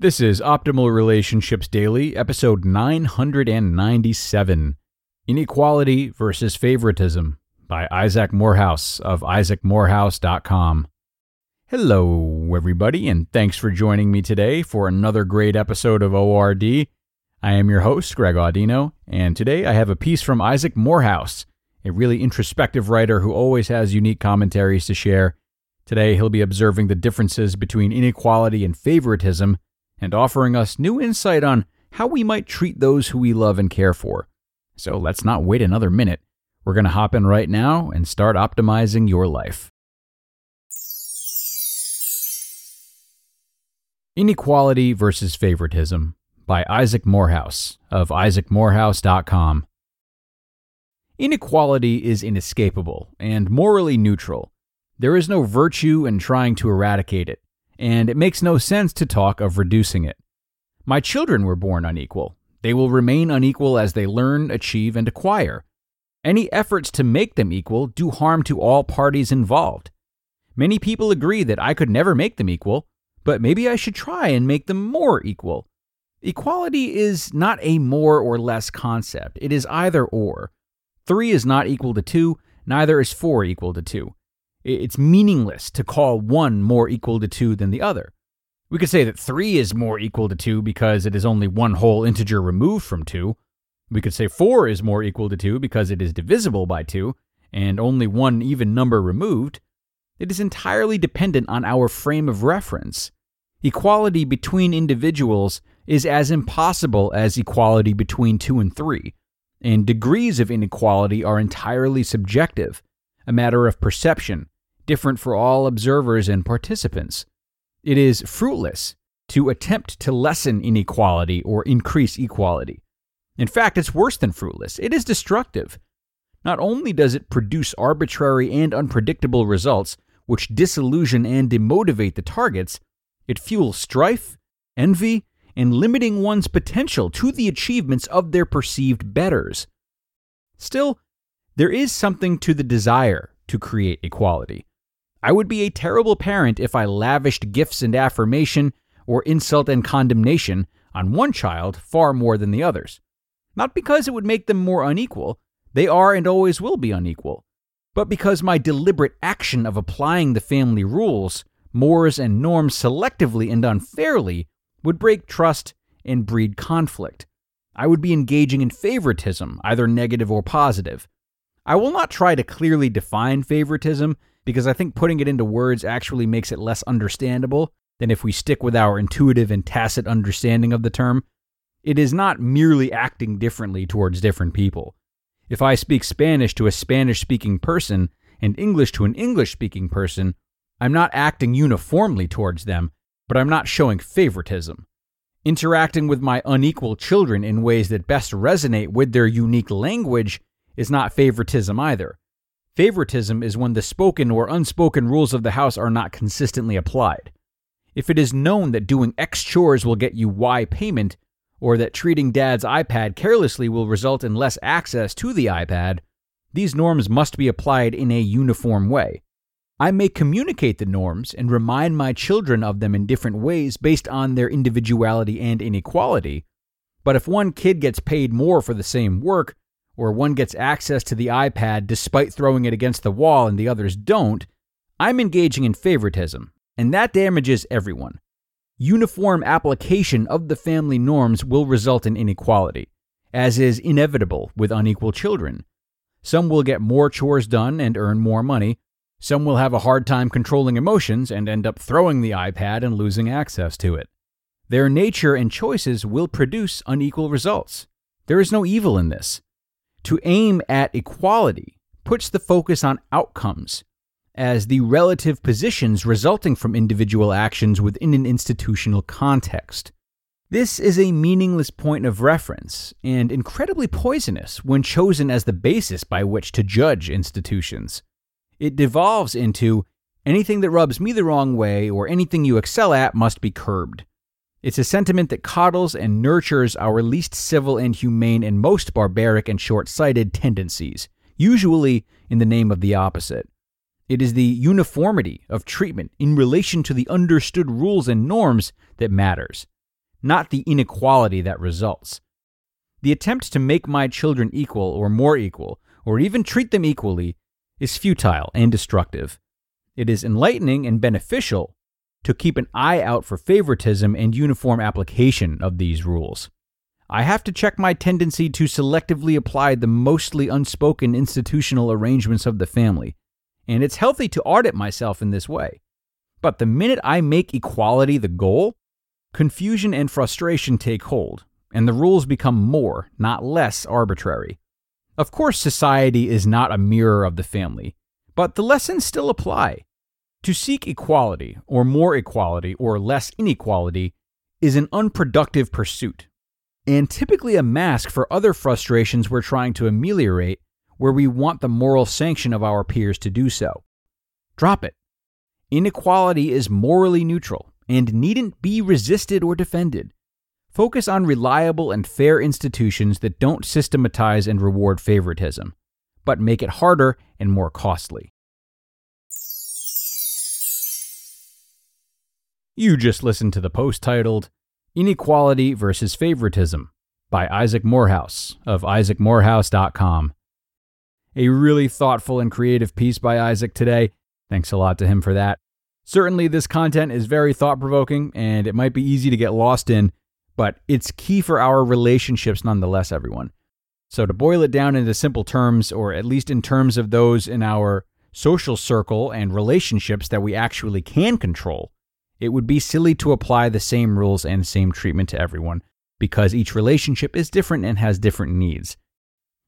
This is Optimal Relationships Daily, episode 997 Inequality versus Favoritism by Isaac Morehouse of isaacmorehouse.com. Hello, everybody, and thanks for joining me today for another great episode of ORD. I am your host, Greg Audino, and today I have a piece from Isaac Morehouse, a really introspective writer who always has unique commentaries to share. Today, he'll be observing the differences between inequality and favoritism and offering us new insight on how we might treat those who we love and care for. So let's not wait another minute. We're going to hop in right now and start optimizing your life. Inequality versus Favoritism by Isaac Morehouse of isaacmorehouse.com. Inequality is inescapable and morally neutral. There is no virtue in trying to eradicate it and it makes no sense to talk of reducing it. My children were born unequal. They will remain unequal as they learn, achieve, and acquire. Any efforts to make them equal do harm to all parties involved. Many people agree that I could never make them equal, but maybe I should try and make them more equal. Equality is not a more or less concept, it is either or. Three is not equal to two, neither is four equal to two. It's meaningless to call one more equal to 2 than the other. We could say that 3 is more equal to 2 because it is only one whole integer removed from 2. We could say 4 is more equal to 2 because it is divisible by 2 and only one even number removed. It is entirely dependent on our frame of reference. Equality between individuals is as impossible as equality between 2 and 3, and degrees of inequality are entirely subjective a matter of perception, different for all observers and participants. It is fruitless to attempt to lessen inequality or increase equality. In fact, it's worse than fruitless, it is destructive. Not only does it produce arbitrary and unpredictable results, which disillusion and demotivate the targets, it fuels strife, envy, and limiting one's potential to the achievements of their perceived betters. Still, there is something to the desire to create equality. I would be a terrible parent if I lavished gifts and affirmation or insult and condemnation on one child far more than the others. Not because it would make them more unequal, they are and always will be unequal, but because my deliberate action of applying the family rules, mores, and norms selectively and unfairly would break trust and breed conflict. I would be engaging in favoritism, either negative or positive. I will not try to clearly define favoritism because I think putting it into words actually makes it less understandable than if we stick with our intuitive and tacit understanding of the term. It is not merely acting differently towards different people. If I speak Spanish to a Spanish speaking person and English to an English speaking person, I'm not acting uniformly towards them, but I'm not showing favoritism. Interacting with my unequal children in ways that best resonate with their unique language is not favoritism either. Favoritism is when the spoken or unspoken rules of the house are not consistently applied. If it is known that doing X chores will get you Y payment, or that treating dad's iPad carelessly will result in less access to the iPad, these norms must be applied in a uniform way. I may communicate the norms and remind my children of them in different ways based on their individuality and inequality, but if one kid gets paid more for the same work, or one gets access to the iPad despite throwing it against the wall and the others don't, I'm engaging in favoritism, and that damages everyone. Uniform application of the family norms will result in inequality, as is inevitable with unequal children. Some will get more chores done and earn more money. Some will have a hard time controlling emotions and end up throwing the iPad and losing access to it. Their nature and choices will produce unequal results. There is no evil in this. To aim at equality puts the focus on outcomes as the relative positions resulting from individual actions within an institutional context. This is a meaningless point of reference and incredibly poisonous when chosen as the basis by which to judge institutions. It devolves into anything that rubs me the wrong way or anything you excel at must be curbed. It's a sentiment that coddles and nurtures our least civil and humane and most barbaric and short sighted tendencies, usually in the name of the opposite. It is the uniformity of treatment in relation to the understood rules and norms that matters not the inequality that results. The attempt to make my children equal or more equal, or even treat them equally, is futile and destructive. It is enlightening and beneficial to keep an eye out for favoritism and uniform application of these rules. I have to check my tendency to selectively apply the mostly unspoken institutional arrangements of the family, and it's healthy to audit myself in this way. But the minute I make equality the goal, Confusion and frustration take hold, and the rules become more, not less, arbitrary. Of course, society is not a mirror of the family, but the lessons still apply. To seek equality, or more equality, or less inequality, is an unproductive pursuit, and typically a mask for other frustrations we're trying to ameliorate where we want the moral sanction of our peers to do so. Drop it. Inequality is morally neutral and needn't be resisted or defended. Focus on reliable and fair institutions that don't systematize and reward favoritism, but make it harder and more costly. You just listened to the post titled Inequality versus Favoritism by Isaac Morehouse of isaacmorehouse.com. A really thoughtful and creative piece by Isaac today. Thanks a lot to him for that. Certainly, this content is very thought provoking and it might be easy to get lost in, but it's key for our relationships nonetheless, everyone. So, to boil it down into simple terms, or at least in terms of those in our social circle and relationships that we actually can control, it would be silly to apply the same rules and same treatment to everyone because each relationship is different and has different needs.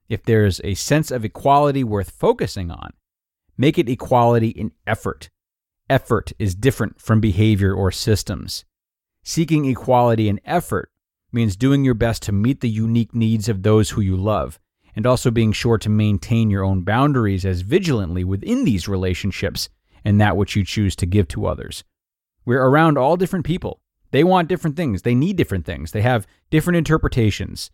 If there's a sense of equality worth focusing on, make it equality in effort effort is different from behavior or systems. Seeking equality in effort means doing your best to meet the unique needs of those who you love, and also being sure to maintain your own boundaries as vigilantly within these relationships and that which you choose to give to others. We're around all different people. They want different things, they need different things, they have different interpretations.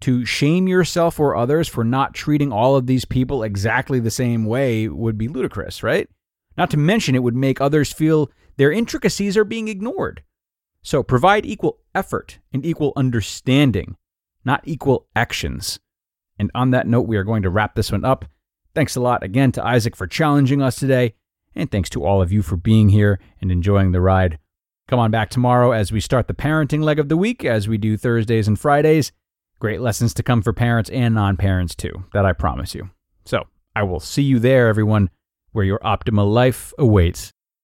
To shame yourself or others for not treating all of these people exactly the same way would be ludicrous, right? Not to mention, it would make others feel their intricacies are being ignored. So provide equal effort and equal understanding, not equal actions. And on that note, we are going to wrap this one up. Thanks a lot again to Isaac for challenging us today, and thanks to all of you for being here and enjoying the ride. Come on back tomorrow as we start the parenting leg of the week, as we do Thursdays and Fridays. Great lessons to come for parents and non parents, too, that I promise you. So I will see you there, everyone where your optimal life awaits.